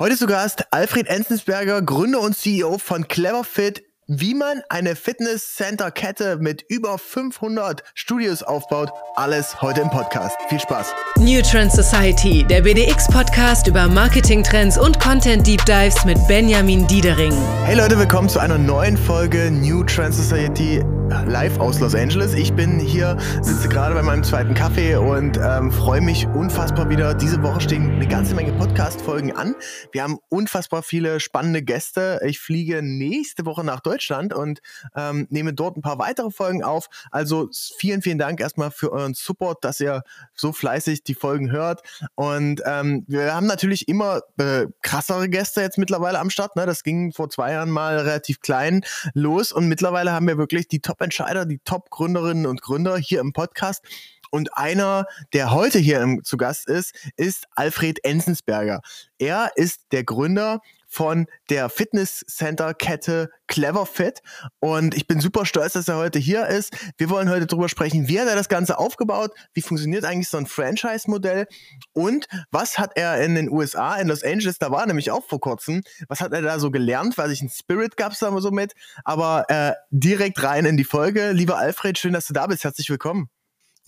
Heute zu Gast Alfred Enzensberger, Gründer und CEO von Cleverfit wie man eine Fitness-Center-Kette mit über 500 Studios aufbaut, alles heute im Podcast. Viel Spaß. New Trend Society, der BDX-Podcast über Marketing-Trends und Content-Deep Dives mit Benjamin Diedering. Hey Leute, willkommen zu einer neuen Folge New Trend Society live aus Los Angeles. Ich bin hier, sitze gerade bei meinem zweiten Kaffee und ähm, freue mich unfassbar wieder. Diese Woche stehen eine ganze Menge Podcast-Folgen an. Wir haben unfassbar viele spannende Gäste. Ich fliege nächste Woche nach Deutschland und ähm, nehme dort ein paar weitere Folgen auf. Also vielen, vielen Dank erstmal für euren Support, dass ihr so fleißig die Folgen hört. Und ähm, wir haben natürlich immer äh, krassere Gäste jetzt mittlerweile am Start. Ne? Das ging vor zwei Jahren mal relativ klein los und mittlerweile haben wir wirklich die Top-Entscheider, die Top-Gründerinnen und Gründer hier im Podcast. Und einer, der heute hier im, zu Gast ist, ist Alfred Enzensberger. Er ist der Gründer von der Fitness-Center-Kette Cleverfit. Und ich bin super stolz, dass er heute hier ist. Wir wollen heute darüber sprechen, wie hat er das Ganze aufgebaut, wie funktioniert eigentlich so ein Franchise-Modell und was hat er in den USA, in Los Angeles, da war nämlich auch vor kurzem, was hat er da so gelernt, weil ich ein Spirit gab es da so mit. Aber äh, direkt rein in die Folge. Lieber Alfred, schön, dass du da bist. Herzlich willkommen.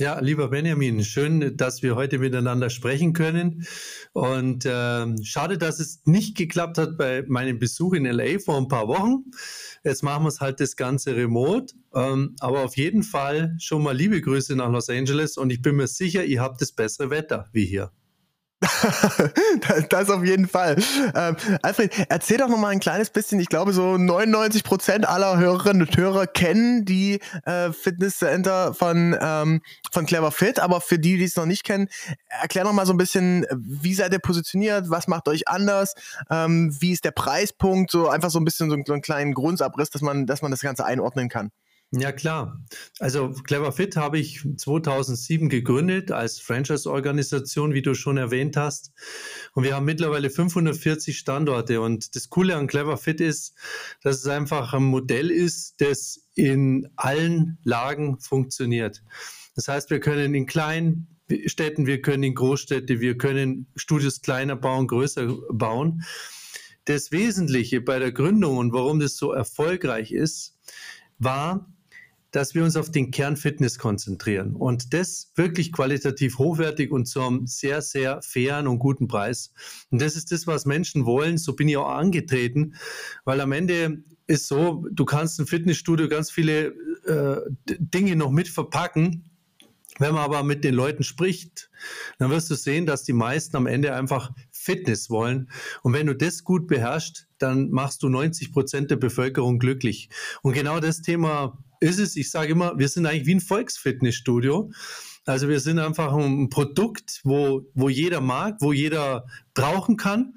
Ja, lieber Benjamin, schön, dass wir heute miteinander sprechen können. Und äh, schade, dass es nicht geklappt hat bei meinem Besuch in LA vor ein paar Wochen. Jetzt machen wir es halt das Ganze remote. Ähm, aber auf jeden Fall schon mal liebe Grüße nach Los Angeles und ich bin mir sicher, ihr habt das bessere Wetter wie hier. das auf jeden Fall. Ähm, Alfred, erzähl doch noch mal ein kleines bisschen. Ich glaube, so 99 Prozent aller Hörerinnen und Hörer kennen die äh, Fitnesscenter von, ähm, von Clever Fit. Aber für die, die es noch nicht kennen, erklär noch mal so ein bisschen, wie seid ihr positioniert? Was macht euch anders? Ähm, wie ist der Preispunkt? So einfach so ein bisschen so einen, kleinen Grundabriss, dass man, dass man das Ganze einordnen kann. Ja, klar. Also Clever Fit habe ich 2007 gegründet als Franchise-Organisation, wie du schon erwähnt hast. Und wir haben mittlerweile 540 Standorte. Und das Coole an Clever Fit ist, dass es einfach ein Modell ist, das in allen Lagen funktioniert. Das heißt, wir können in kleinen Städten, wir können in Großstädte, wir können Studios kleiner bauen, größer bauen. Das Wesentliche bei der Gründung und warum das so erfolgreich ist, war, dass wir uns auf den Kern Fitness konzentrieren und das wirklich qualitativ hochwertig und zu einem sehr, sehr fairen und guten Preis. Und das ist das, was Menschen wollen. So bin ich auch angetreten, weil am Ende ist so, du kannst im Fitnessstudio ganz viele äh, Dinge noch mit verpacken. Wenn man aber mit den Leuten spricht, dann wirst du sehen, dass die meisten am Ende einfach Fitness wollen. Und wenn du das gut beherrschst, dann machst du 90 Prozent der Bevölkerung glücklich. Und genau das Thema ist es, ich sage immer, wir sind eigentlich wie ein Volksfitnessstudio. Also wir sind einfach ein Produkt, wo, wo jeder mag, wo jeder brauchen kann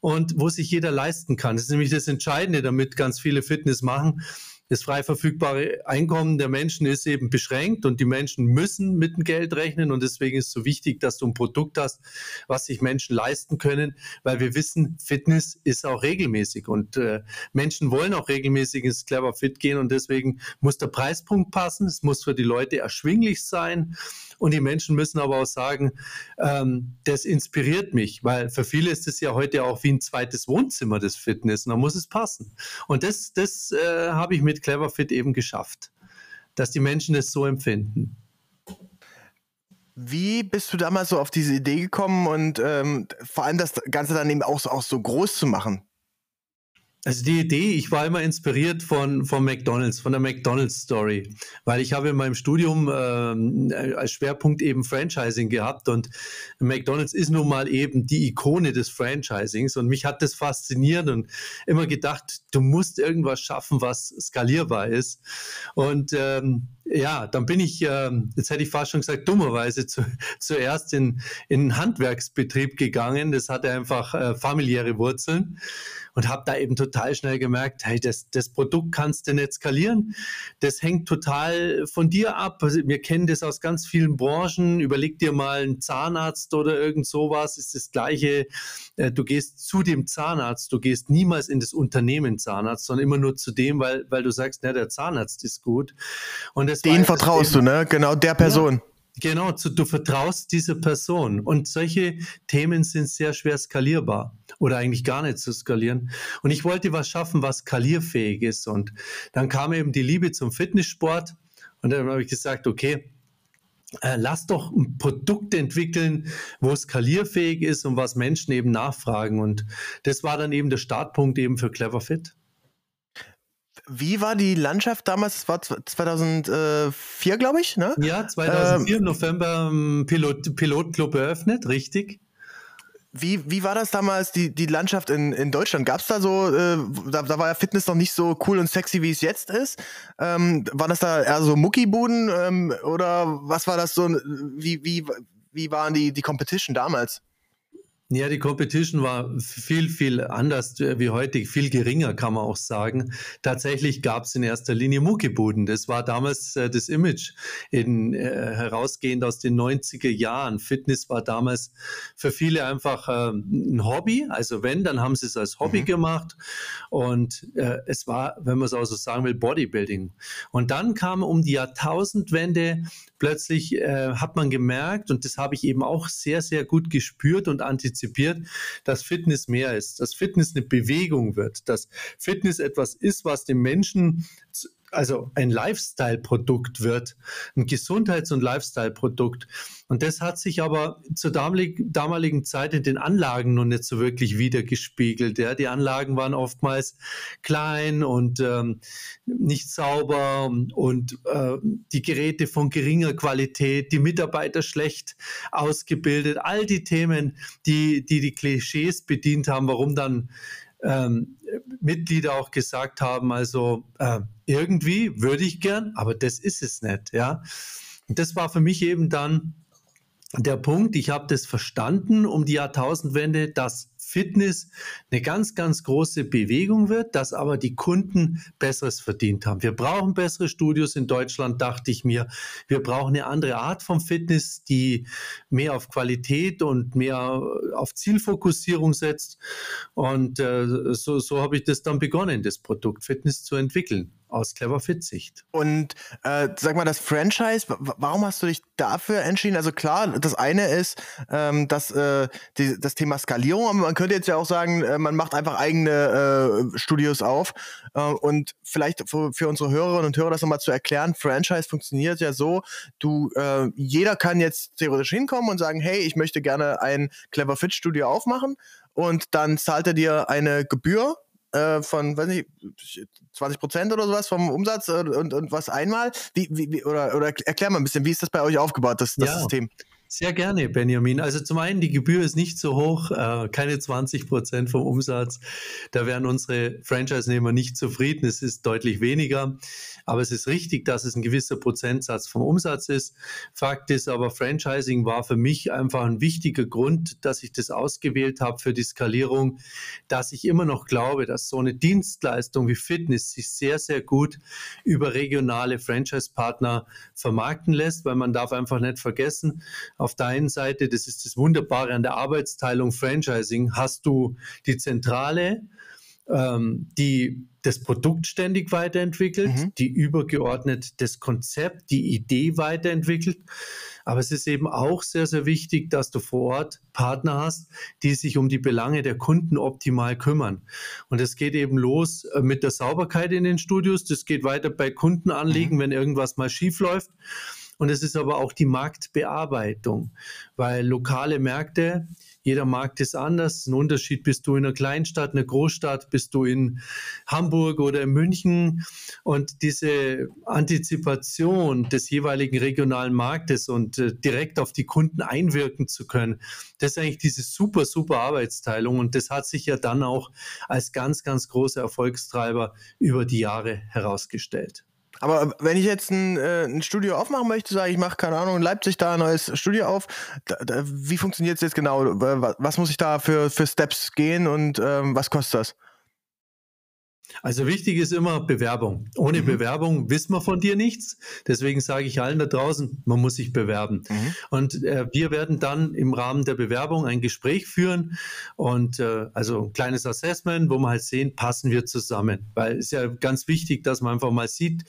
und wo sich jeder leisten kann. Das ist nämlich das Entscheidende, damit ganz viele Fitness machen das frei verfügbare Einkommen der Menschen ist eben beschränkt und die Menschen müssen mit dem Geld rechnen und deswegen ist es so wichtig, dass du ein Produkt hast, was sich Menschen leisten können, weil wir wissen, Fitness ist auch regelmäßig und äh, Menschen wollen auch regelmäßig ins Clever Fit gehen und deswegen muss der Preispunkt passen, es muss für die Leute erschwinglich sein und die Menschen müssen aber auch sagen, ähm, das inspiriert mich, weil für viele ist es ja heute auch wie ein zweites Wohnzimmer des Fitness und da muss es passen. Und das, das äh, habe ich mit Cleverfit eben geschafft, dass die Menschen das so empfinden. Wie bist du damals so auf diese Idee gekommen und ähm, vor allem das Ganze dann eben auch auch so groß zu machen? Also die Idee, ich war immer inspiriert von, von McDonalds, von der McDonalds Story, weil ich habe in meinem Studium ähm, als Schwerpunkt eben Franchising gehabt und McDonalds ist nun mal eben die Ikone des Franchisings und mich hat das fasziniert und immer gedacht, du musst irgendwas schaffen, was skalierbar ist. Und ähm, ja, dann bin ich, äh, jetzt hätte ich fast schon gesagt, dummerweise zu, zuerst in, in einen Handwerksbetrieb gegangen. Das hatte einfach äh, familiäre Wurzeln und habe da eben total schnell gemerkt, hey, das, das Produkt kannst du nicht skalieren. Das hängt total von dir ab. Also wir kennen das aus ganz vielen Branchen. Überleg dir mal einen Zahnarzt oder irgend sowas. Ist das Gleiche. Äh, du gehst zu dem Zahnarzt. Du gehst niemals in das Unternehmen Zahnarzt, sondern immer nur zu dem, weil, weil du sagst, na, der Zahnarzt ist gut. Und Den vertraust du, ne? Genau der Person. Ja. Genau, du vertraust dieser Person. Und solche Themen sind sehr schwer skalierbar oder eigentlich gar nicht zu skalieren. Und ich wollte was schaffen, was skalierfähig ist. Und dann kam eben die Liebe zum Fitnesssport. Und dann habe ich gesagt, okay, äh, lass doch ein Produkt entwickeln, wo es skalierfähig ist und was Menschen eben nachfragen. Und das war dann eben der Startpunkt eben für Clever Fit. Wie war die Landschaft damals? Das war 2004, glaube ich, ne? Ja, 2004 ähm, November Pilot, Pilotclub eröffnet, richtig. Wie, wie war das damals, die, die Landschaft in, in Deutschland? Gab es da so, äh, da, da war ja Fitness noch nicht so cool und sexy, wie es jetzt ist. Ähm, waren das da eher so Muckibuden ähm, oder was war das so, wie, wie, wie waren die, die Competition damals? Ja, die Competition war viel, viel anders äh, wie heute, viel geringer, kann man auch sagen. Tatsächlich gab es in erster Linie Muckibuden. Das war damals äh, das Image in, äh, herausgehend aus den 90er Jahren. Fitness war damals für viele einfach äh, ein Hobby. Also wenn, dann haben sie es als Hobby mhm. gemacht. Und äh, es war, wenn man es auch so sagen will, Bodybuilding. Und dann kam um die Jahrtausendwende plötzlich äh, hat man gemerkt, und das habe ich eben auch sehr, sehr gut gespürt und antizipiert, dass Fitness mehr ist, dass Fitness eine Bewegung wird, dass Fitness etwas ist, was dem Menschen also ein Lifestyle-Produkt wird, ein Gesundheits- und Lifestyle-Produkt. Und das hat sich aber zur damaligen Zeit in den Anlagen noch nicht so wirklich wiedergespiegelt. Ja. Die Anlagen waren oftmals klein und ähm, nicht sauber und äh, die Geräte von geringer Qualität, die Mitarbeiter schlecht ausgebildet. All die Themen, die die, die Klischees bedient haben, warum dann ähm, Mitglieder auch gesagt haben, also äh, irgendwie würde ich gern, aber das ist es nicht, ja. Und das war für mich eben dann der Punkt, ich habe das verstanden um die Jahrtausendwende, dass Fitness eine ganz, ganz große Bewegung wird, dass aber die Kunden Besseres verdient haben. Wir brauchen bessere Studios in Deutschland, dachte ich mir. Wir brauchen eine andere Art von Fitness, die mehr auf Qualität und mehr auf Zielfokussierung setzt. Und äh, so, so habe ich das dann begonnen, das Produkt Fitness zu entwickeln aus Clever Fit Sicht. Und äh, sag mal, das Franchise, warum hast du dich dafür entschieden? Also klar, das eine ist ähm, das, äh, die, das Thema Skalierung, man könnte jetzt ja auch sagen, äh, man macht einfach eigene äh, Studios auf. Äh, und vielleicht für, für, unsere Hörerinnen und Hörer das nochmal zu erklären, Franchise funktioniert ja so, du, äh, jeder kann jetzt theoretisch hinkommen und sagen, hey, ich möchte gerne ein Clever Fit Studio aufmachen und dann zahlt er dir eine Gebühr äh, von, weiß nicht, 20 Prozent oder sowas vom Umsatz äh, und, und was einmal? Wie, wie, oder, oder erklär mal ein bisschen, wie ist das bei euch aufgebaut, das, das ja. System? Sehr gerne, Benjamin. Also zum einen, die Gebühr ist nicht so hoch, äh, keine 20 Prozent vom Umsatz. Da wären unsere Franchise-Nehmer nicht zufrieden. Es ist deutlich weniger. Aber es ist richtig, dass es ein gewisser Prozentsatz vom Umsatz ist. Fakt ist aber, Franchising war für mich einfach ein wichtiger Grund, dass ich das ausgewählt habe für die Skalierung, dass ich immer noch glaube, dass so eine Dienstleistung wie Fitness sich sehr, sehr gut über regionale Franchise-Partner vermarkten lässt, weil man darf einfach nicht vergessen, auf der einen Seite, das ist das Wunderbare an der Arbeitsteilung Franchising, hast du die Zentrale, ähm, die das Produkt ständig weiterentwickelt, mhm. die übergeordnet das Konzept, die Idee weiterentwickelt. Aber es ist eben auch sehr, sehr wichtig, dass du vor Ort Partner hast, die sich um die Belange der Kunden optimal kümmern. Und es geht eben los äh, mit der Sauberkeit in den Studios. Das geht weiter bei Kundenanliegen, mhm. wenn irgendwas mal schief läuft. Und es ist aber auch die Marktbearbeitung, weil lokale Märkte, jeder Markt ist anders. Ein Unterschied, bist du in einer Kleinstadt, einer Großstadt, bist du in Hamburg oder in München. Und diese Antizipation des jeweiligen regionalen Marktes und äh, direkt auf die Kunden einwirken zu können, das ist eigentlich diese super, super Arbeitsteilung. Und das hat sich ja dann auch als ganz, ganz großer Erfolgstreiber über die Jahre herausgestellt. Aber wenn ich jetzt ein, äh, ein Studio aufmachen möchte, sage ich, mache keine Ahnung, in Leipzig da ein neues Studio auf, da, da, wie funktioniert es jetzt genau? Was muss ich da für, für Steps gehen und ähm, was kostet das? Also wichtig ist immer Bewerbung. Ohne mhm. Bewerbung wissen wir von dir nichts. Deswegen sage ich allen da draußen, man muss sich bewerben. Mhm. Und äh, wir werden dann im Rahmen der Bewerbung ein Gespräch führen und äh, also ein kleines Assessment, wo wir halt sehen, passen wir zusammen. Weil es ist ja ganz wichtig, dass man einfach mal sieht,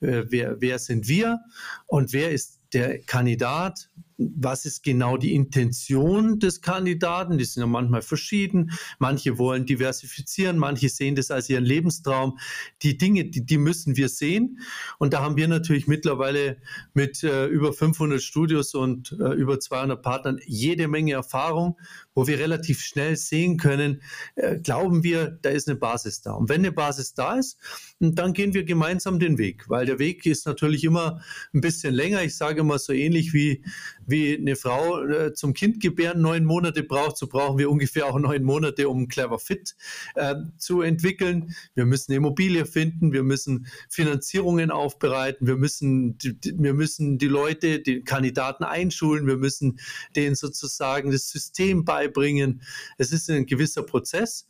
äh, wer, wer sind wir und wer ist der Kandidat, was ist genau die Intention des Kandidaten? Die sind ja manchmal verschieden. Manche wollen diversifizieren, manche sehen das als ihren Lebenstraum. Die Dinge, die, die müssen wir sehen. Und da haben wir natürlich mittlerweile mit äh, über 500 Studios und äh, über 200 Partnern jede Menge Erfahrung, wo wir relativ schnell sehen können, äh, glauben wir, da ist eine Basis da. Und wenn eine Basis da ist, dann gehen wir gemeinsam den Weg, weil der Weg ist natürlich immer ein bisschen länger. Ich sage immer so ähnlich wie wie eine Frau äh, zum Kindgebären neun Monate braucht, so brauchen wir ungefähr auch neun Monate, um Clever Fit äh, zu entwickeln. Wir müssen Immobilie finden, wir müssen Finanzierungen aufbereiten, wir müssen, wir müssen die Leute, die Kandidaten einschulen, wir müssen denen sozusagen das System beibringen. Es ist ein gewisser Prozess.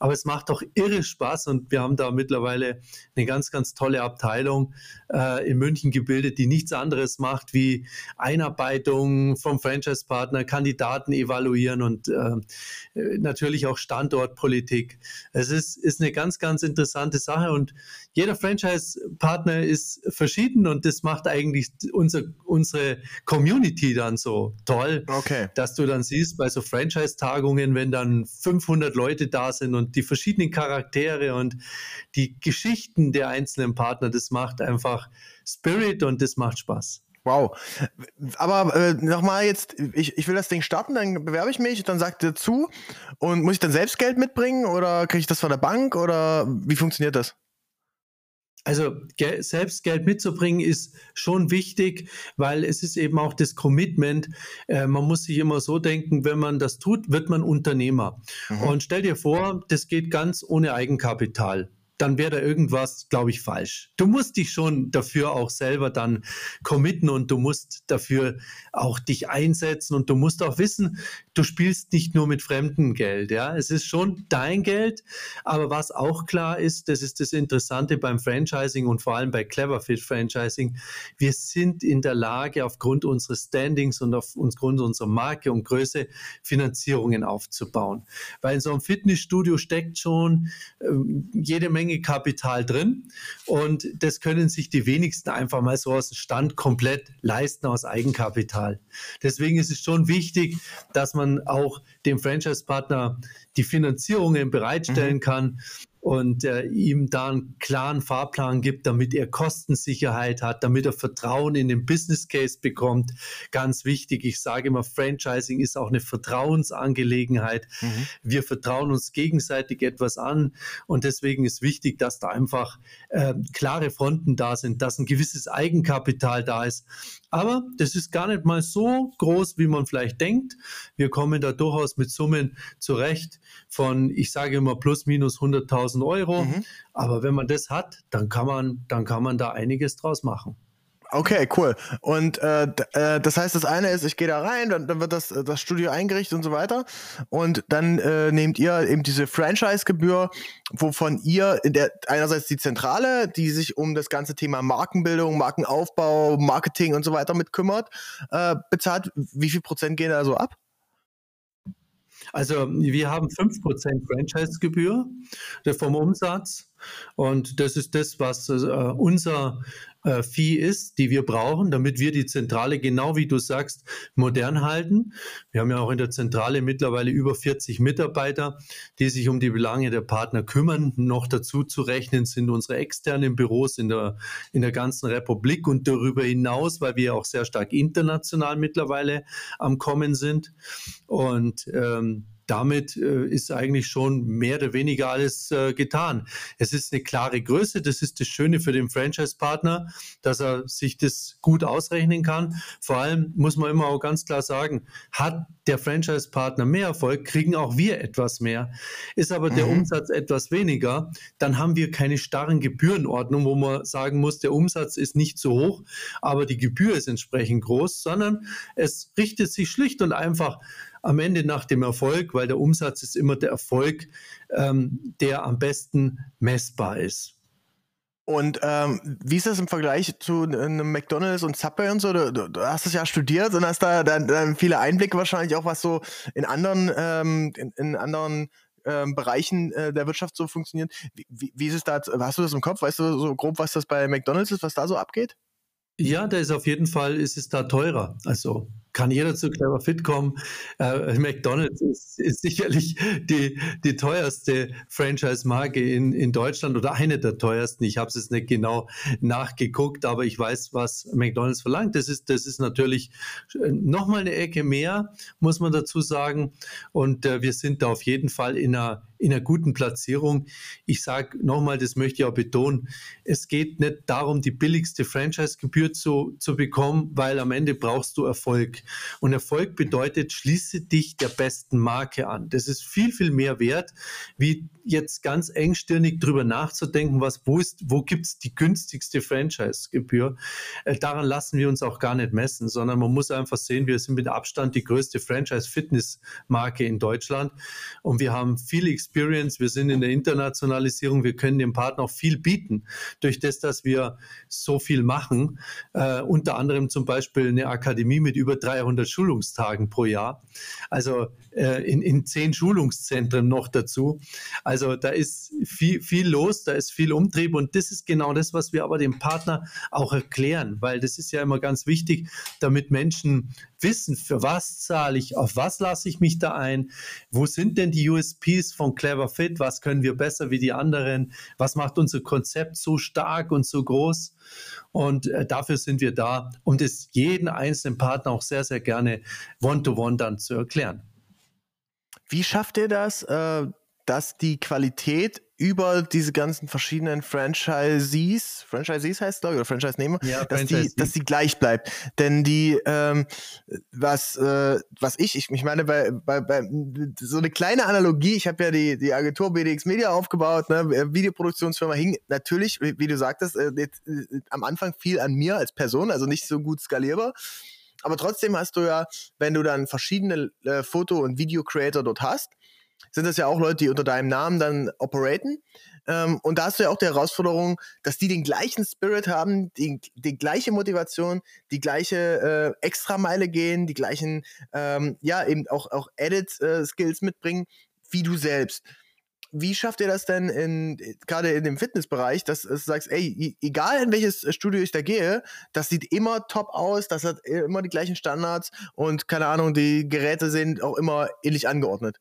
Aber es macht doch irre Spaß und wir haben da mittlerweile eine ganz, ganz tolle Abteilung äh, in München gebildet, die nichts anderes macht wie Einarbeitung vom Franchise-Partner, Kandidaten evaluieren und äh, natürlich auch Standortpolitik. Es ist, ist eine ganz, ganz interessante Sache und jeder Franchise-Partner ist verschieden und das macht eigentlich unser, unsere Community dann so toll, okay. dass du dann siehst bei so Franchise-Tagungen, wenn dann 500 Leute da sind und die verschiedenen Charaktere und die Geschichten der einzelnen Partner, das macht einfach Spirit und das macht Spaß. Wow. Aber äh, nochmal jetzt, ich, ich will das Ding starten, dann bewerbe ich mich, dann sagt ihr zu und muss ich dann selbst Geld mitbringen oder kriege ich das von der Bank oder wie funktioniert das? Also selbst Geld mitzubringen ist schon wichtig, weil es ist eben auch das Commitment. Äh, man muss sich immer so denken, wenn man das tut, wird man Unternehmer. Mhm. Und stell dir vor, das geht ganz ohne Eigenkapital dann wäre da irgendwas, glaube ich, falsch. Du musst dich schon dafür auch selber dann committen und du musst dafür auch dich einsetzen und du musst auch wissen, du spielst nicht nur mit fremdem Geld. Ja, es ist schon dein Geld, aber was auch klar ist, das ist das Interessante beim Franchising und vor allem bei Cleverfit Franchising. Wir sind in der Lage, aufgrund unseres Standings und aufgrund unserer Marke und Größe Finanzierungen aufzubauen. Weil in so einem Fitnessstudio steckt schon äh, jede Menge Menge Kapital drin und das können sich die wenigsten einfach mal so aus dem Stand komplett leisten aus Eigenkapital. Deswegen ist es schon wichtig, dass man auch dem Franchise-Partner die Finanzierungen bereitstellen mhm. kann und äh, ihm da einen klaren Fahrplan gibt, damit er Kostensicherheit hat, damit er Vertrauen in den Business Case bekommt. Ganz wichtig, ich sage immer, Franchising ist auch eine Vertrauensangelegenheit. Mhm. Wir vertrauen uns gegenseitig etwas an und deswegen ist wichtig, dass da einfach äh, klare Fronten da sind, dass ein gewisses Eigenkapital da ist. Aber das ist gar nicht mal so groß, wie man vielleicht denkt. Wir kommen da durchaus mit Summen zurecht von, ich sage immer, plus minus 100.000 Euro. Mhm. Aber wenn man das hat, dann kann man, dann kann man da einiges draus machen. Okay, cool. Und äh, äh, das heißt, das eine ist, ich gehe da rein, dann, dann wird das, äh, das Studio eingerichtet und so weiter. Und dann äh, nehmt ihr eben diese Franchise-Gebühr, wovon ihr in der einerseits die Zentrale, die sich um das ganze Thema Markenbildung, Markenaufbau, Marketing und so weiter mit kümmert, äh, bezahlt. Wie viel Prozent gehen da so ab? Also wir haben 5% Franchise-Gebühr vom Umsatz und das ist das, was äh, unser äh, Fee ist, die wir brauchen, damit wir die Zentrale, genau wie du sagst, modern halten. Wir haben ja auch in der Zentrale mittlerweile über 40 Mitarbeiter, die sich um die Belange der Partner kümmern. Noch dazu zu rechnen sind unsere externen Büros in der, in der ganzen Republik und darüber hinaus, weil wir auch sehr stark international mittlerweile am Kommen sind. Und ähm, damit äh, ist eigentlich schon mehr oder weniger alles äh, getan. Es ist eine klare Größe, das ist das Schöne für den Franchise-Partner, dass er sich das gut ausrechnen kann. Vor allem muss man immer auch ganz klar sagen, hat der Franchise-Partner mehr Erfolg, kriegen auch wir etwas mehr. Ist aber der mhm. Umsatz etwas weniger, dann haben wir keine starren Gebührenordnung, wo man sagen muss, der Umsatz ist nicht so hoch, aber die Gebühr ist entsprechend groß, sondern es richtet sich schlicht und einfach am Ende nach dem Erfolg, weil der Umsatz ist immer der Erfolg, ähm, der am besten messbar ist. Und ähm, wie ist das im Vergleich zu einem McDonalds und Subway und so? Du, du, du hast es ja studiert und hast da dann, dann, viele Einblicke wahrscheinlich auch, was so in anderen, ähm, in, in, anderen ähm, Bereichen äh, der Wirtschaft so funktioniert. Wie, wie, wie, ist es da? Hast du das im Kopf? Weißt du so grob, was das bei McDonalds ist, was da so abgeht? Ja, da ist auf jeden Fall, ist es da teurer. Also kann jeder zu Clever Fit kommen. Äh, McDonald's ist, ist, sicherlich die, die teuerste Franchise-Marke in, in Deutschland oder eine der teuersten. Ich habe es jetzt nicht genau nachgeguckt, aber ich weiß, was McDonald's verlangt. Das ist, das ist natürlich äh, nochmal eine Ecke mehr, muss man dazu sagen. Und äh, wir sind da auf jeden Fall in einer in einer guten Platzierung. Ich sage nochmal, das möchte ich auch betonen, es geht nicht darum, die billigste Franchise-Gebühr zu, zu bekommen, weil am Ende brauchst du Erfolg. Und Erfolg bedeutet, schließe dich der besten Marke an. Das ist viel, viel mehr wert, wie jetzt ganz engstirnig drüber nachzudenken, was, wo wo gibt's die günstigste Franchise-Gebühr. Äh, daran lassen wir uns auch gar nicht messen, sondern man muss einfach sehen, wir sind mit Abstand die größte Franchise-Fitness-Marke in Deutschland und wir haben viel Experience, wir sind in der Internationalisierung, wir können dem Partner auch viel bieten, durch das, dass wir so viel machen. Äh, unter anderem zum Beispiel eine Akademie mit über 300 Schulungstagen pro Jahr, also äh, in, in zehn Schulungszentren noch dazu. Also da ist viel, viel los, da ist viel Umtrieb und das ist genau das, was wir aber dem Partner auch erklären, weil das ist ja immer ganz wichtig, damit Menschen wissen, für was zahle ich, auf was lasse ich mich da ein, wo sind denn die USPs von Clever Fit, was können wir besser wie die anderen, was macht unser Konzept so stark und so groß. Und äh, dafür sind wir da, um das jeden einzelnen Partner auch sehr, sehr gerne one-to-one -one dann zu erklären. Wie schafft ihr das, äh, dass die Qualität über diese ganzen verschiedenen Franchisees, Franchisees heißt es, oder Franchise-Nehmer, ja, dass, die, dass die gleich bleibt. Denn die, ähm, was, äh, was ich, ich, ich meine, bei, bei, bei so eine kleine Analogie, ich habe ja die, die Agentur BDX Media aufgebaut, ne, Videoproduktionsfirma hing natürlich, wie, wie du sagtest, äh, jetzt, äh, am Anfang viel an mir als Person, also nicht so gut skalierbar. Aber trotzdem hast du ja, wenn du dann verschiedene äh, Foto- und Video-Creator dort hast, sind das ja auch Leute, die unter deinem Namen dann operaten. Ähm, und da hast du ja auch die Herausforderung, dass die den gleichen Spirit haben, die, die gleiche Motivation, die gleiche äh, Extrameile gehen, die gleichen, ähm, ja, eben auch, auch Edit-Skills äh, mitbringen, wie du selbst. Wie schafft ihr das denn in, gerade in dem Fitnessbereich, dass du sagst, ey, egal in welches Studio ich da gehe, das sieht immer top aus, das hat immer die gleichen Standards und keine Ahnung, die Geräte sind auch immer ähnlich angeordnet?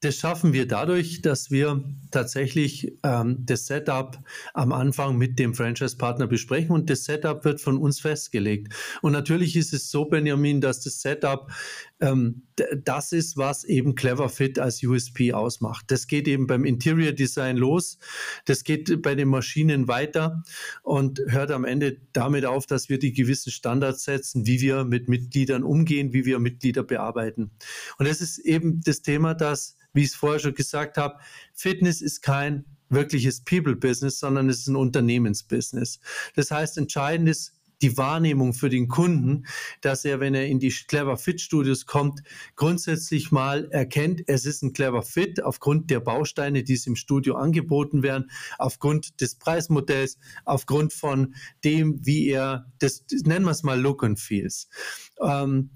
Das schaffen wir dadurch, dass wir tatsächlich ähm, das Setup am Anfang mit dem Franchise-Partner besprechen und das Setup wird von uns festgelegt. Und natürlich ist es so, Benjamin, dass das Setup das ist, was eben Clever Fit als USP ausmacht. Das geht eben beim Interior Design los, das geht bei den Maschinen weiter und hört am Ende damit auf, dass wir die gewissen Standards setzen, wie wir mit Mitgliedern umgehen, wie wir Mitglieder bearbeiten. Und das ist eben das Thema, dass wie ich es vorher schon gesagt habe, Fitness ist kein wirkliches People-Business, sondern es ist ein Unternehmensbusiness. Das heißt, entscheidend ist die Wahrnehmung für den Kunden, dass er, wenn er in die Clever Fit Studios kommt, grundsätzlich mal erkennt, es ist ein Clever Fit aufgrund der Bausteine, die es im Studio angeboten werden, aufgrund des Preismodells, aufgrund von dem, wie er, das nennen wir es mal Look and Feels. Ähm,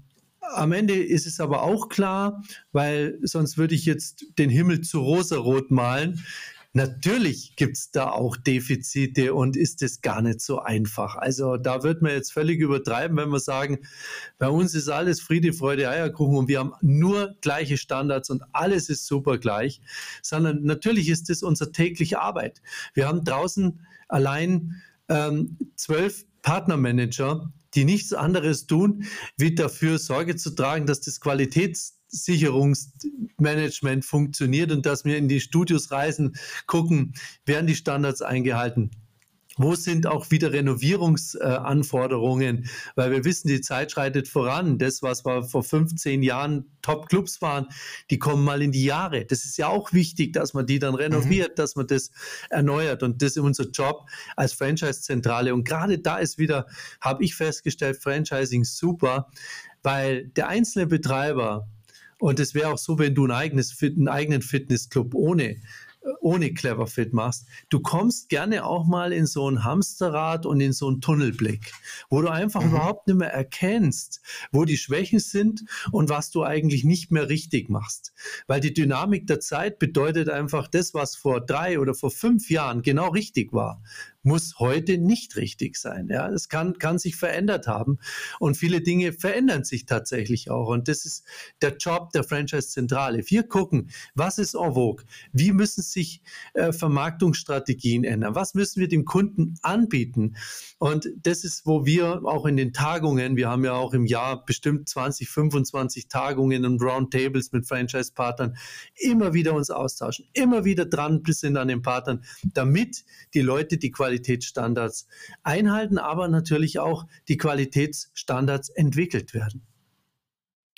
am Ende ist es aber auch klar, weil sonst würde ich jetzt den Himmel zu rosarot malen. Natürlich gibt es da auch Defizite und ist es gar nicht so einfach. Also da wird man jetzt völlig übertreiben, wenn wir sagen, bei uns ist alles Friede, Freude, Eierkuchen und wir haben nur gleiche Standards und alles ist super gleich, sondern natürlich ist das unsere tägliche Arbeit. Wir haben draußen allein ähm, zwölf Partnermanager, die nichts anderes tun, wie dafür Sorge zu tragen, dass das Qualitätssicherungsmanagement funktioniert und dass wir in die Studios reisen, gucken, werden die Standards eingehalten. Wo sind auch wieder Renovierungsanforderungen? Weil wir wissen, die Zeit schreitet voran. Das, was wir vor 15 Jahren Top-Clubs waren, die kommen mal in die Jahre. Das ist ja auch wichtig, dass man die dann renoviert, mhm. dass man das erneuert. Und das ist unser Job als Franchise-Zentrale. Und gerade da ist wieder, habe ich festgestellt, Franchising super, weil der einzelne Betreiber, und es wäre auch so, wenn du ein eigenes, einen eigenen Fitnessclub ohne ohne Clever Fit machst, du kommst gerne auch mal in so ein Hamsterrad und in so einen Tunnelblick, wo du einfach mhm. überhaupt nicht mehr erkennst, wo die Schwächen sind und was du eigentlich nicht mehr richtig machst. Weil die Dynamik der Zeit bedeutet einfach, das, was vor drei oder vor fünf Jahren genau richtig war, muss heute nicht richtig sein. Ja, es kann, kann sich verändert haben und viele Dinge verändern sich tatsächlich auch. Und das ist der Job der Franchise-Zentrale. Wir gucken, was ist en vogue? Wie müssen sich äh, Vermarktungsstrategien ändern? Was müssen wir dem Kunden anbieten? Und das ist, wo wir auch in den Tagungen, wir haben ja auch im Jahr bestimmt 20, 25 Tagungen und Roundtables mit Franchise-Partnern, immer wieder uns austauschen, immer wieder dran sind an den Partnern, damit die Leute die Qualität Qualitätsstandards einhalten, aber natürlich auch die Qualitätsstandards entwickelt werden.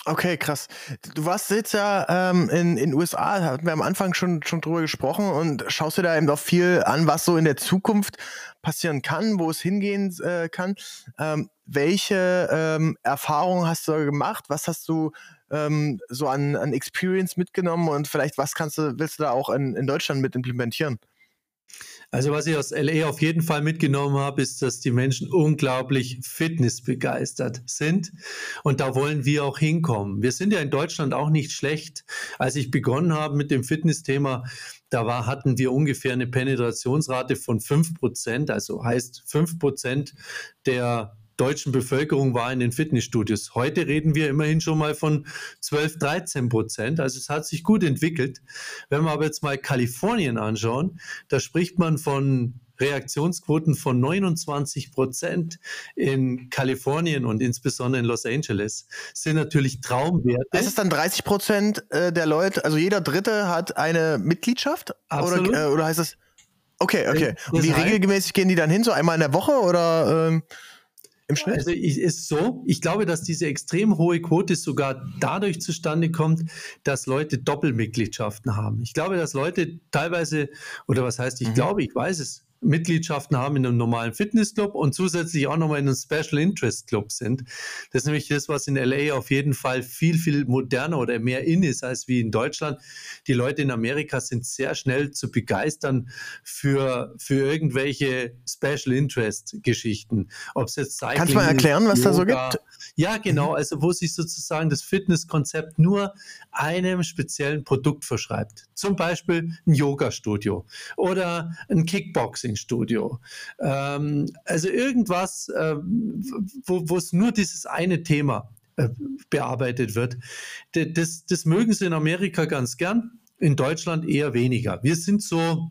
Okay, krass. Du warst jetzt ja ähm, in den USA, hatten wir am Anfang schon, schon drüber gesprochen und schaust dir da eben auch viel an, was so in der Zukunft passieren kann, wo es hingehen äh, kann. Ähm, welche ähm, Erfahrungen hast du da gemacht? Was hast du ähm, so an, an Experience mitgenommen und vielleicht was kannst du, willst du da auch in, in Deutschland mit implementieren? Also was ich aus LA auf jeden Fall mitgenommen habe, ist, dass die Menschen unglaublich fitnessbegeistert sind. Und da wollen wir auch hinkommen. Wir sind ja in Deutschland auch nicht schlecht. Als ich begonnen habe mit dem Fitnessthema, da war, hatten wir ungefähr eine Penetrationsrate von 5%. Also heißt 5% der deutschen Bevölkerung war in den Fitnessstudios. Heute reden wir immerhin schon mal von 12, 13 Prozent. Also es hat sich gut entwickelt. Wenn wir aber jetzt mal Kalifornien anschauen, da spricht man von Reaktionsquoten von 29 Prozent in Kalifornien und insbesondere in Los Angeles sind natürlich Traumwerte. Das ist dann 30 Prozent äh, der Leute, also jeder Dritte hat eine Mitgliedschaft? Absolut. Oder, äh, oder heißt das? Okay, okay. Und wie regelmäßig gehen die dann hin? So einmal in der Woche oder? Ähm im Schnitt? Also ich, ist so, ich glaube, dass diese extrem hohe Quote sogar dadurch zustande kommt, dass Leute Doppelmitgliedschaften haben. Ich glaube, dass Leute teilweise, oder was heißt, ich mhm. glaube, ich weiß es, Mitgliedschaften haben in einem normalen Fitnessclub und zusätzlich auch nochmal in einem Special Interest Club sind. Das ist nämlich das, was in LA auf jeden Fall viel, viel moderner oder mehr in ist als wie in Deutschland. Die Leute in Amerika sind sehr schnell zu begeistern für, für irgendwelche Special Interest Geschichten. Ob es jetzt Cycling Kannst du mal erklären, was Yoga, da so gibt? Ja, genau. Mhm. Also wo sich sozusagen das Fitnesskonzept nur einem speziellen Produkt verschreibt. Zum Beispiel ein Yoga-Studio oder ein Kickboxing-Studio. Ähm, also irgendwas, äh, wo es nur dieses eine Thema äh, bearbeitet wird. Das, das mögen sie in Amerika ganz gern, in Deutschland eher weniger. Wir sind so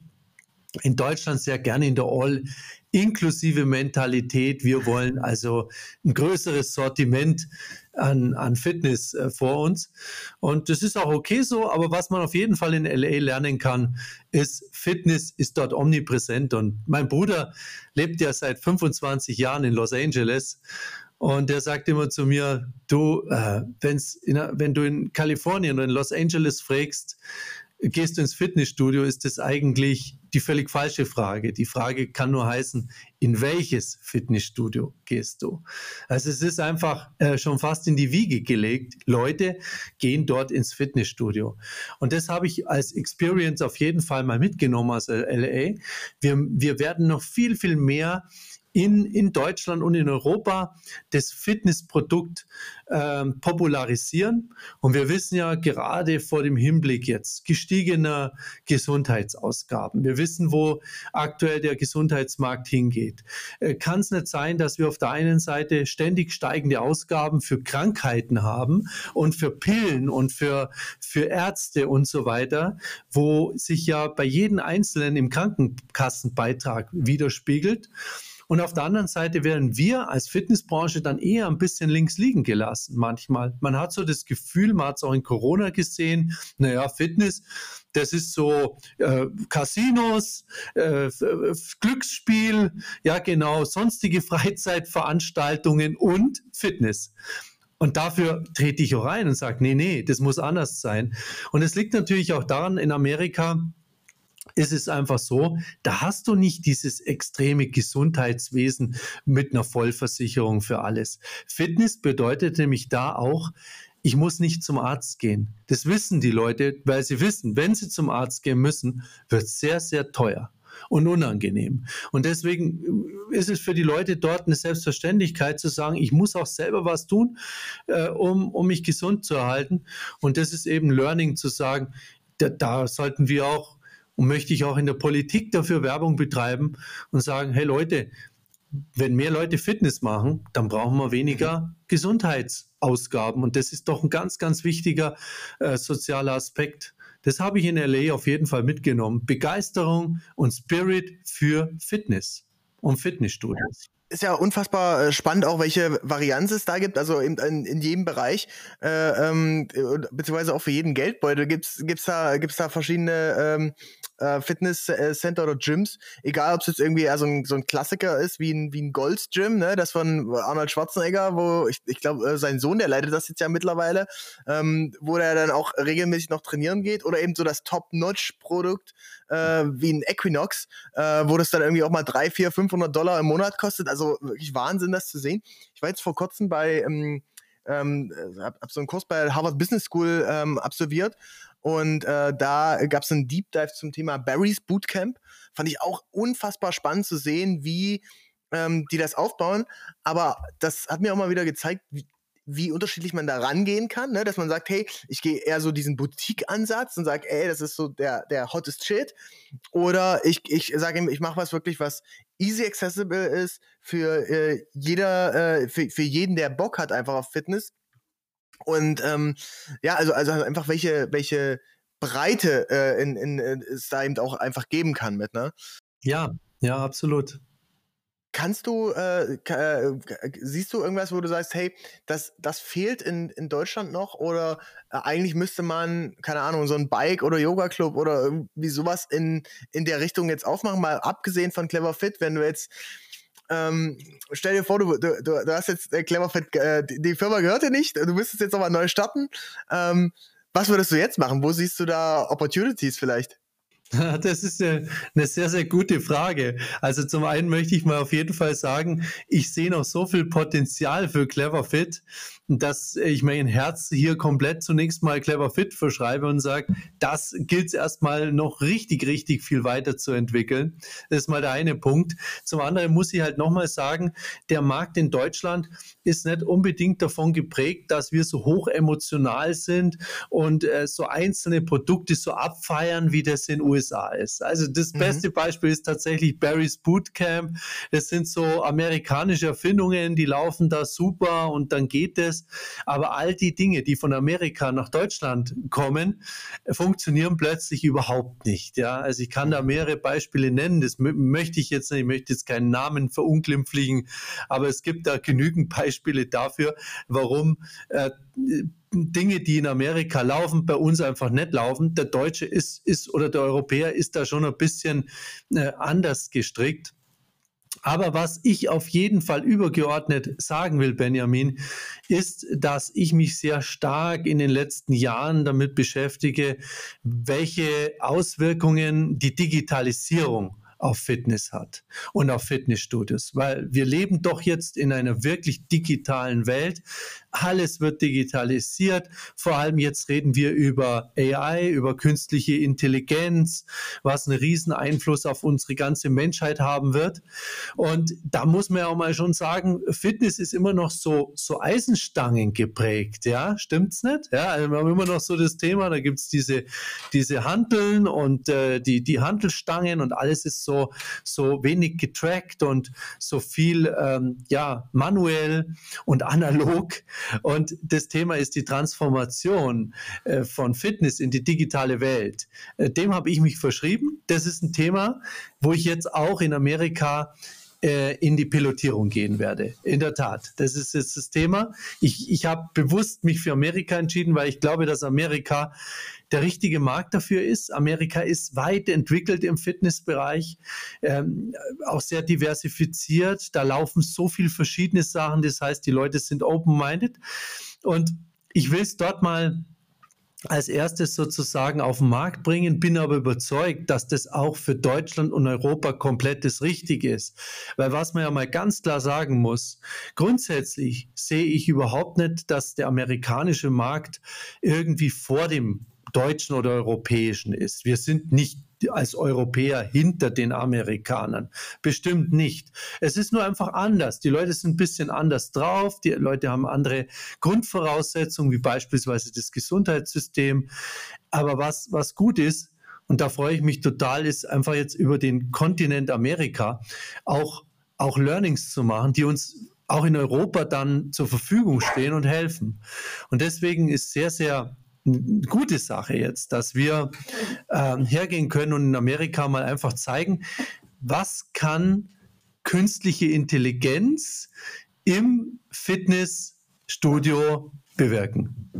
in Deutschland sehr gerne in der All inklusive Mentalität. Wir wollen also ein größeres Sortiment an, an Fitness äh, vor uns. Und das ist auch okay so, aber was man auf jeden Fall in LA lernen kann, ist, Fitness ist dort omnipräsent. Und mein Bruder lebt ja seit 25 Jahren in Los Angeles. Und der sagt immer zu mir, du, äh, wenn's in, wenn du in Kalifornien oder in Los Angeles fragst, gehst du ins Fitnessstudio, ist das eigentlich die völlig falsche Frage. Die Frage kann nur heißen, in welches Fitnessstudio gehst du? Also es ist einfach äh, schon fast in die Wiege gelegt. Leute gehen dort ins Fitnessstudio. Und das habe ich als Experience auf jeden Fall mal mitgenommen aus LA. Wir, wir werden noch viel, viel mehr in, in Deutschland und in Europa das Fitnessprodukt ähm, popularisieren. Und wir wissen ja gerade vor dem Hinblick jetzt gestiegener Gesundheitsausgaben. Wir wissen, wo aktuell der Gesundheitsmarkt hingeht. Äh, Kann es nicht sein, dass wir auf der einen Seite ständig steigende Ausgaben für Krankheiten haben und für Pillen und für, für Ärzte und so weiter, wo sich ja bei jedem Einzelnen im Krankenkassenbeitrag widerspiegelt. Und auf der anderen Seite werden wir als Fitnessbranche dann eher ein bisschen links liegen gelassen manchmal. Man hat so das Gefühl, man hat es auch in Corona gesehen, naja, Fitness, das ist so äh, Casinos, äh, Glücksspiel, ja genau, sonstige Freizeitveranstaltungen und Fitness. Und dafür trete ich auch rein und sage, nee, nee, das muss anders sein. Und es liegt natürlich auch daran, in Amerika, ist es einfach so, da hast du nicht dieses extreme Gesundheitswesen mit einer Vollversicherung für alles. Fitness bedeutet nämlich da auch, ich muss nicht zum Arzt gehen. Das wissen die Leute, weil sie wissen, wenn sie zum Arzt gehen müssen, wird es sehr, sehr teuer und unangenehm. Und deswegen ist es für die Leute dort eine Selbstverständlichkeit zu sagen, ich muss auch selber was tun, äh, um, um mich gesund zu erhalten. Und das ist eben Learning zu sagen, da, da sollten wir auch und möchte ich auch in der Politik dafür Werbung betreiben und sagen, hey Leute, wenn mehr Leute Fitness machen, dann brauchen wir weniger Gesundheitsausgaben. Und das ist doch ein ganz, ganz wichtiger äh, sozialer Aspekt. Das habe ich in LA auf jeden Fall mitgenommen. Begeisterung und Spirit für Fitness und Fitnessstudios ist ja unfassbar äh, spannend auch, welche Varianz es da gibt. Also in, in, in jedem Bereich, äh, ähm, beziehungsweise auch für jeden Geldbeutel gibt's gibt's da, gibt's da verschiedene ähm, äh, Fitnesscenter oder Gyms. Egal, ob es jetzt irgendwie eher so ein, so ein Klassiker ist, wie ein, wie ein Golds Gym, ne? das von Arnold Schwarzenegger, wo ich, ich glaube, äh, sein Sohn, der leitet das jetzt ja mittlerweile, ähm, wo der dann auch regelmäßig noch trainieren geht. Oder eben so das Top-Notch-Produkt äh, wie ein Equinox, äh, wo das dann irgendwie auch mal 3, 4, 500 Dollar im Monat kostet. Also wirklich Wahnsinn, das zu sehen. Ich war jetzt vor kurzem bei, ähm, ähm, hab, hab so einen Kurs bei Harvard Business School ähm, absolviert und äh, da gab es einen Deep Dive zum Thema Barry's Bootcamp. Fand ich auch unfassbar spannend zu sehen, wie ähm, die das aufbauen. Aber das hat mir auch mal wieder gezeigt, wie, wie unterschiedlich man da rangehen kann, ne? dass man sagt, hey, ich gehe eher so diesen Boutique-Ansatz und sage, ey, das ist so der, der hottest Shit. Oder ich, ich sage ihm, ich mache was wirklich, was easy accessible ist für äh, jeder, äh, für, für jeden, der Bock hat einfach auf Fitness. Und ähm, ja, also, also einfach welche, welche Breite äh, in, in, in, es da eben auch einfach geben kann mit, ne? Ja, ja, absolut. Kannst du, äh, äh, siehst du irgendwas, wo du sagst, hey, das, das fehlt in, in Deutschland noch oder äh, eigentlich müsste man, keine Ahnung, so ein Bike- oder Yoga-Club oder irgendwie sowas in, in der Richtung jetzt aufmachen, mal abgesehen von Clever Fit, wenn du jetzt, ähm, stell dir vor, du, du, du hast jetzt äh, Clever Fit, äh, die, die, Firma gehört dir nicht, du müsstest jetzt nochmal neu starten. Ähm, was würdest du jetzt machen? Wo siehst du da Opportunities vielleicht? Das ist eine, sehr, sehr gute Frage. Also zum einen möchte ich mal auf jeden Fall sagen, ich sehe noch so viel Potenzial für Clever Fit, dass ich mein Herz hier komplett zunächst mal Clever Fit verschreibe und sage, das gilt es erstmal noch richtig, richtig viel weiterzuentwickeln. Das ist mal der eine Punkt. Zum anderen muss ich halt nochmal sagen, der Markt in Deutschland ist nicht unbedingt davon geprägt, dass wir so hoch emotional sind und äh, so einzelne Produkte so abfeiern, wie das in USA USA ist. Also das mhm. beste Beispiel ist tatsächlich Barry's Bootcamp. Das sind so amerikanische Erfindungen, die laufen da super und dann geht es. Aber all die Dinge, die von Amerika nach Deutschland kommen, funktionieren plötzlich überhaupt nicht. Ja, also ich kann da mehrere Beispiele nennen. Das möchte ich jetzt nicht. Ich möchte jetzt keinen Namen verunglimpflichen, aber es gibt da genügend Beispiele dafür, warum äh, Dinge, die in Amerika laufen, bei uns einfach nicht laufen. Der Deutsche ist, ist oder der Europäer ist da schon ein bisschen äh, anders gestrickt. Aber was ich auf jeden Fall übergeordnet sagen will, Benjamin, ist, dass ich mich sehr stark in den letzten Jahren damit beschäftige, welche Auswirkungen die Digitalisierung auf Fitness hat und auf Fitnessstudios, weil wir leben doch jetzt in einer wirklich digitalen Welt. Alles wird digitalisiert. Vor allem jetzt reden wir über AI, über künstliche Intelligenz, was einen riesen Einfluss auf unsere ganze Menschheit haben wird. Und da muss man ja auch mal schon sagen, Fitness ist immer noch so, so Eisenstangen geprägt. Ja, stimmt's nicht? Ja, also wir haben immer noch so das Thema, da gibt's diese, diese Hanteln und äh, die, die Hantelstangen und alles ist so, so wenig getrackt und so viel, ähm, ja, manuell und analog. Und das Thema ist die Transformation äh, von Fitness in die digitale Welt. Äh, dem habe ich mich verschrieben. Das ist ein Thema, wo ich jetzt auch in Amerika äh, in die Pilotierung gehen werde. In der Tat, das ist jetzt das Thema. Ich, ich habe bewusst mich für Amerika entschieden, weil ich glaube, dass Amerika der richtige Markt dafür ist. Amerika ist weit entwickelt im Fitnessbereich, ähm, auch sehr diversifiziert. Da laufen so viele verschiedene Sachen. Das heißt, die Leute sind open-minded. Und ich will es dort mal als erstes sozusagen auf den Markt bringen, bin aber überzeugt, dass das auch für Deutschland und Europa komplett das Richtige ist. Weil was man ja mal ganz klar sagen muss, grundsätzlich sehe ich überhaupt nicht, dass der amerikanische Markt irgendwie vor dem deutschen oder europäischen ist. Wir sind nicht als Europäer hinter den Amerikanern. Bestimmt nicht. Es ist nur einfach anders. Die Leute sind ein bisschen anders drauf. Die Leute haben andere Grundvoraussetzungen, wie beispielsweise das Gesundheitssystem. Aber was, was gut ist, und da freue ich mich total, ist einfach jetzt über den Kontinent Amerika auch, auch Learnings zu machen, die uns auch in Europa dann zur Verfügung stehen und helfen. Und deswegen ist sehr, sehr gute Sache jetzt, dass wir äh, hergehen können und in Amerika mal einfach zeigen, was kann künstliche Intelligenz im Fitnessstudio bewirken.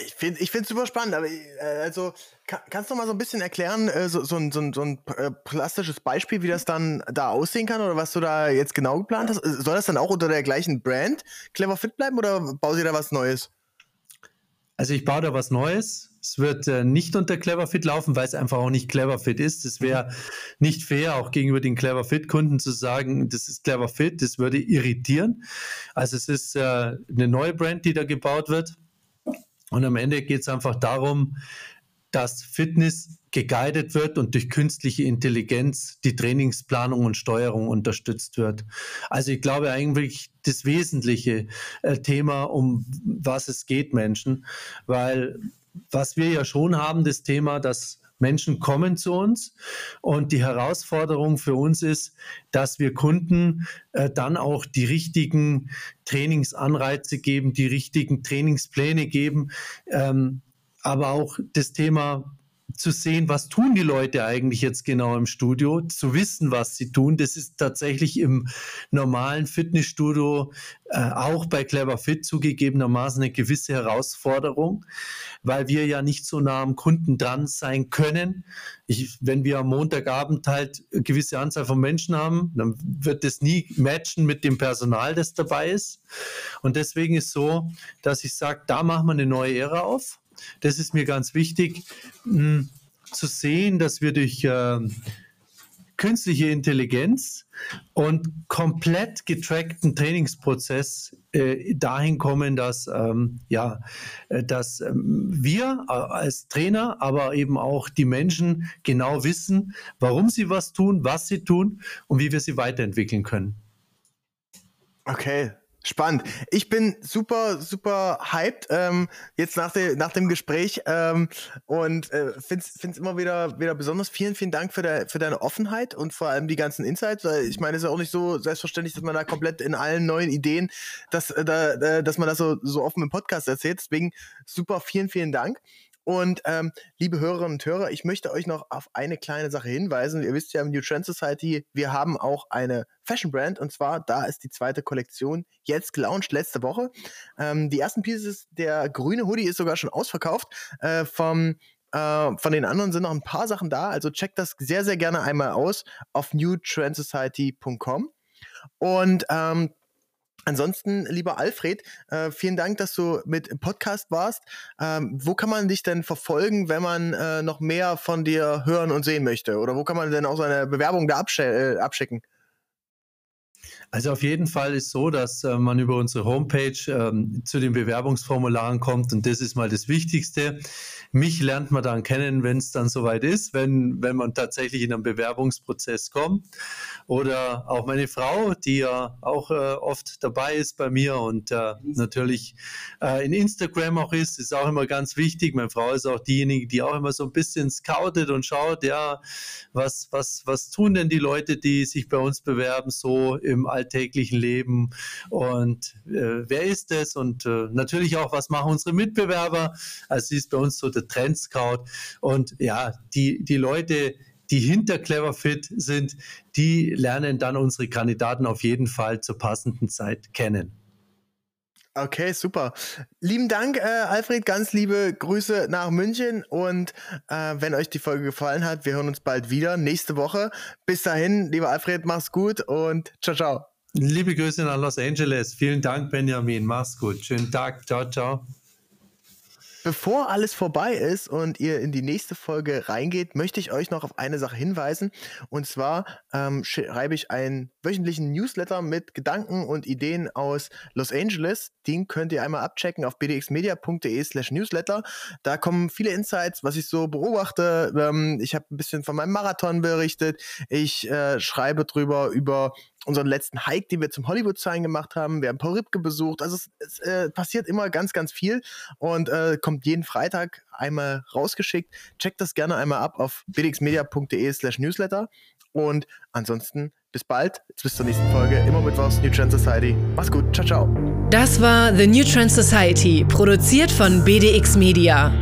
Ich finde es super spannend, aber äh, also kann, kannst du mal so ein bisschen erklären, äh, so, so, ein, so, ein, so ein äh, plastisches Beispiel, wie das dann da aussehen kann oder was du da jetzt genau geplant hast? Soll das dann auch unter der gleichen Brand Clever Fit bleiben oder baust du da was Neues? Also ich baue da was Neues. Es wird äh, nicht unter Cleverfit laufen, weil es einfach auch nicht Cleverfit ist. Es wäre nicht fair, auch gegenüber den Cleverfit-Kunden zu sagen, das ist Cleverfit. Das würde irritieren. Also es ist äh, eine neue Brand, die da gebaut wird. Und am Ende geht es einfach darum, dass Fitness geguidet wird und durch künstliche Intelligenz die Trainingsplanung und Steuerung unterstützt wird. Also ich glaube eigentlich das wesentliche äh, Thema, um was es geht, Menschen, weil was wir ja schon haben, das Thema, dass Menschen kommen zu uns und die Herausforderung für uns ist, dass wir Kunden äh, dann auch die richtigen Trainingsanreize geben, die richtigen Trainingspläne geben, ähm, aber auch das Thema zu sehen, was tun die Leute eigentlich jetzt genau im Studio, zu wissen, was sie tun. Das ist tatsächlich im normalen Fitnessstudio, äh, auch bei Clever Fit zugegebenermaßen eine gewisse Herausforderung, weil wir ja nicht so nah am Kunden dran sein können. Ich, wenn wir am Montagabend halt eine gewisse Anzahl von Menschen haben, dann wird das nie matchen mit dem Personal, das dabei ist. Und deswegen ist so, dass ich sage, da machen wir eine neue Ära auf das ist mir ganz wichtig, hm, zu sehen, dass wir durch äh, künstliche Intelligenz und komplett getrackten Trainingsprozess äh, dahin kommen, dass, ähm, ja, äh, dass ähm, wir äh, als Trainer, aber eben auch die Menschen genau wissen, warum sie was tun, was sie tun und wie wir sie weiterentwickeln können. Okay, Spannend. Ich bin super, super hyped ähm, jetzt nach, de, nach dem Gespräch ähm, und äh, finde es immer wieder, wieder besonders. Vielen, vielen Dank für, de, für deine Offenheit und vor allem die ganzen Insights. Weil ich meine, es ist ja auch nicht so selbstverständlich, dass man da komplett in allen neuen Ideen, dass, äh, da, dass man das so, so offen im Podcast erzählt. Deswegen super, vielen, vielen Dank. Und ähm, liebe Hörerinnen und Hörer, ich möchte euch noch auf eine kleine Sache hinweisen. Ihr wisst ja im New Trend Society, wir haben auch eine Fashion Brand und zwar da ist die zweite Kollektion jetzt gelauncht letzte Woche. Ähm, die ersten Pieces, der grüne Hoodie ist sogar schon ausverkauft. Äh, vom äh, von den anderen sind noch ein paar Sachen da, also checkt das sehr, sehr gerne einmal aus auf newtrendsociety.com. Und ähm, Ansonsten, lieber Alfred, äh, vielen Dank, dass du mit im Podcast warst. Ähm, wo kann man dich denn verfolgen, wenn man äh, noch mehr von dir hören und sehen möchte? Oder wo kann man denn auch seine Bewerbung da absch äh, abschicken? Also auf jeden Fall ist so, dass äh, man über unsere Homepage ähm, zu den Bewerbungsformularen kommt und das ist mal das Wichtigste. Mich lernt man dann kennen, wenn es dann soweit ist, wenn, wenn man tatsächlich in einen Bewerbungsprozess kommt. Oder auch meine Frau, die ja auch äh, oft dabei ist bei mir und äh, natürlich äh, in Instagram auch ist, ist auch immer ganz wichtig. Meine Frau ist auch diejenige, die auch immer so ein bisschen scoutet und schaut, ja, was, was, was tun denn die Leute, die sich bei uns bewerben, so im alltäglichen Leben und äh, wer ist es und äh, natürlich auch, was machen unsere Mitbewerber. Also sie ist bei uns so der Trend Scout und ja, die, die Leute, die hinter Cleverfit sind, die lernen dann unsere Kandidaten auf jeden Fall zur passenden Zeit kennen. Okay, super. Lieben Dank, äh, Alfred. Ganz liebe Grüße nach München. Und äh, wenn euch die Folge gefallen hat, wir hören uns bald wieder nächste Woche. Bis dahin, lieber Alfred, mach's gut und ciao, ciao. Liebe Grüße nach Los Angeles. Vielen Dank, Benjamin. Mach's gut. Schönen Tag. Ciao, ciao. Bevor alles vorbei ist und ihr in die nächste Folge reingeht, möchte ich euch noch auf eine Sache hinweisen. Und zwar ähm, schreibe ich einen wöchentlichen Newsletter mit Gedanken und Ideen aus Los Angeles. Den könnt ihr einmal abchecken auf bdxmedia.de slash newsletter. Da kommen viele Insights, was ich so beobachte. Ähm, ich habe ein bisschen von meinem Marathon berichtet. Ich äh, schreibe drüber über unseren letzten Hike, den wir zum Hollywood-Sign gemacht haben. Wir haben Paul Ripke besucht. Also es, es äh, passiert immer ganz, ganz viel und äh, kommt jeden Freitag einmal rausgeschickt. Checkt das gerne einmal ab auf bdxmedia.de slash newsletter. Und ansonsten bis bald, bis zur nächsten Folge. Immer mit was, New Trend Society. Mach's gut, ciao, ciao. Das war The New Trend Society, produziert von BDX Media.